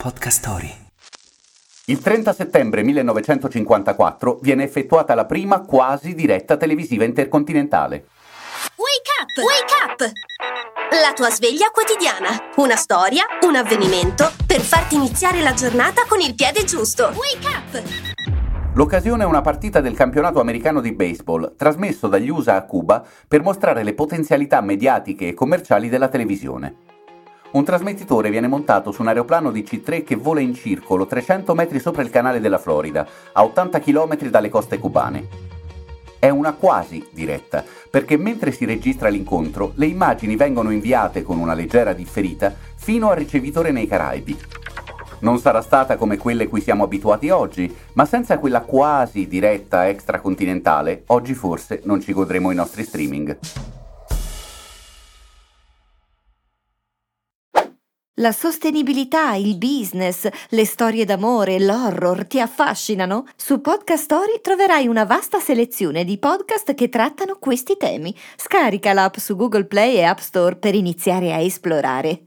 Podcast Story. Il 30 settembre 1954 viene effettuata la prima quasi diretta televisiva intercontinentale. Wake up! Wake up! La tua sveglia quotidiana. Una storia, un avvenimento per farti iniziare la giornata con il piede giusto. Wake up! L'occasione è una partita del campionato americano di baseball, trasmesso dagli USA a Cuba per mostrare le potenzialità mediatiche e commerciali della televisione. Un trasmettitore viene montato su un aeroplano DC-3 che vola in circolo 300 metri sopra il canale della Florida, a 80 km dalle coste cubane. È una quasi diretta, perché mentre si registra l'incontro, le immagini vengono inviate con una leggera differita fino al ricevitore nei Caraibi. Non sarà stata come quelle cui siamo abituati oggi, ma senza quella quasi diretta extracontinentale, oggi forse non ci godremo i nostri streaming. La sostenibilità, il business, le storie d'amore, l'horror ti affascinano? Su Podcast Story troverai una vasta selezione di podcast che trattano questi temi. Scarica l'app su Google Play e App Store per iniziare a esplorare.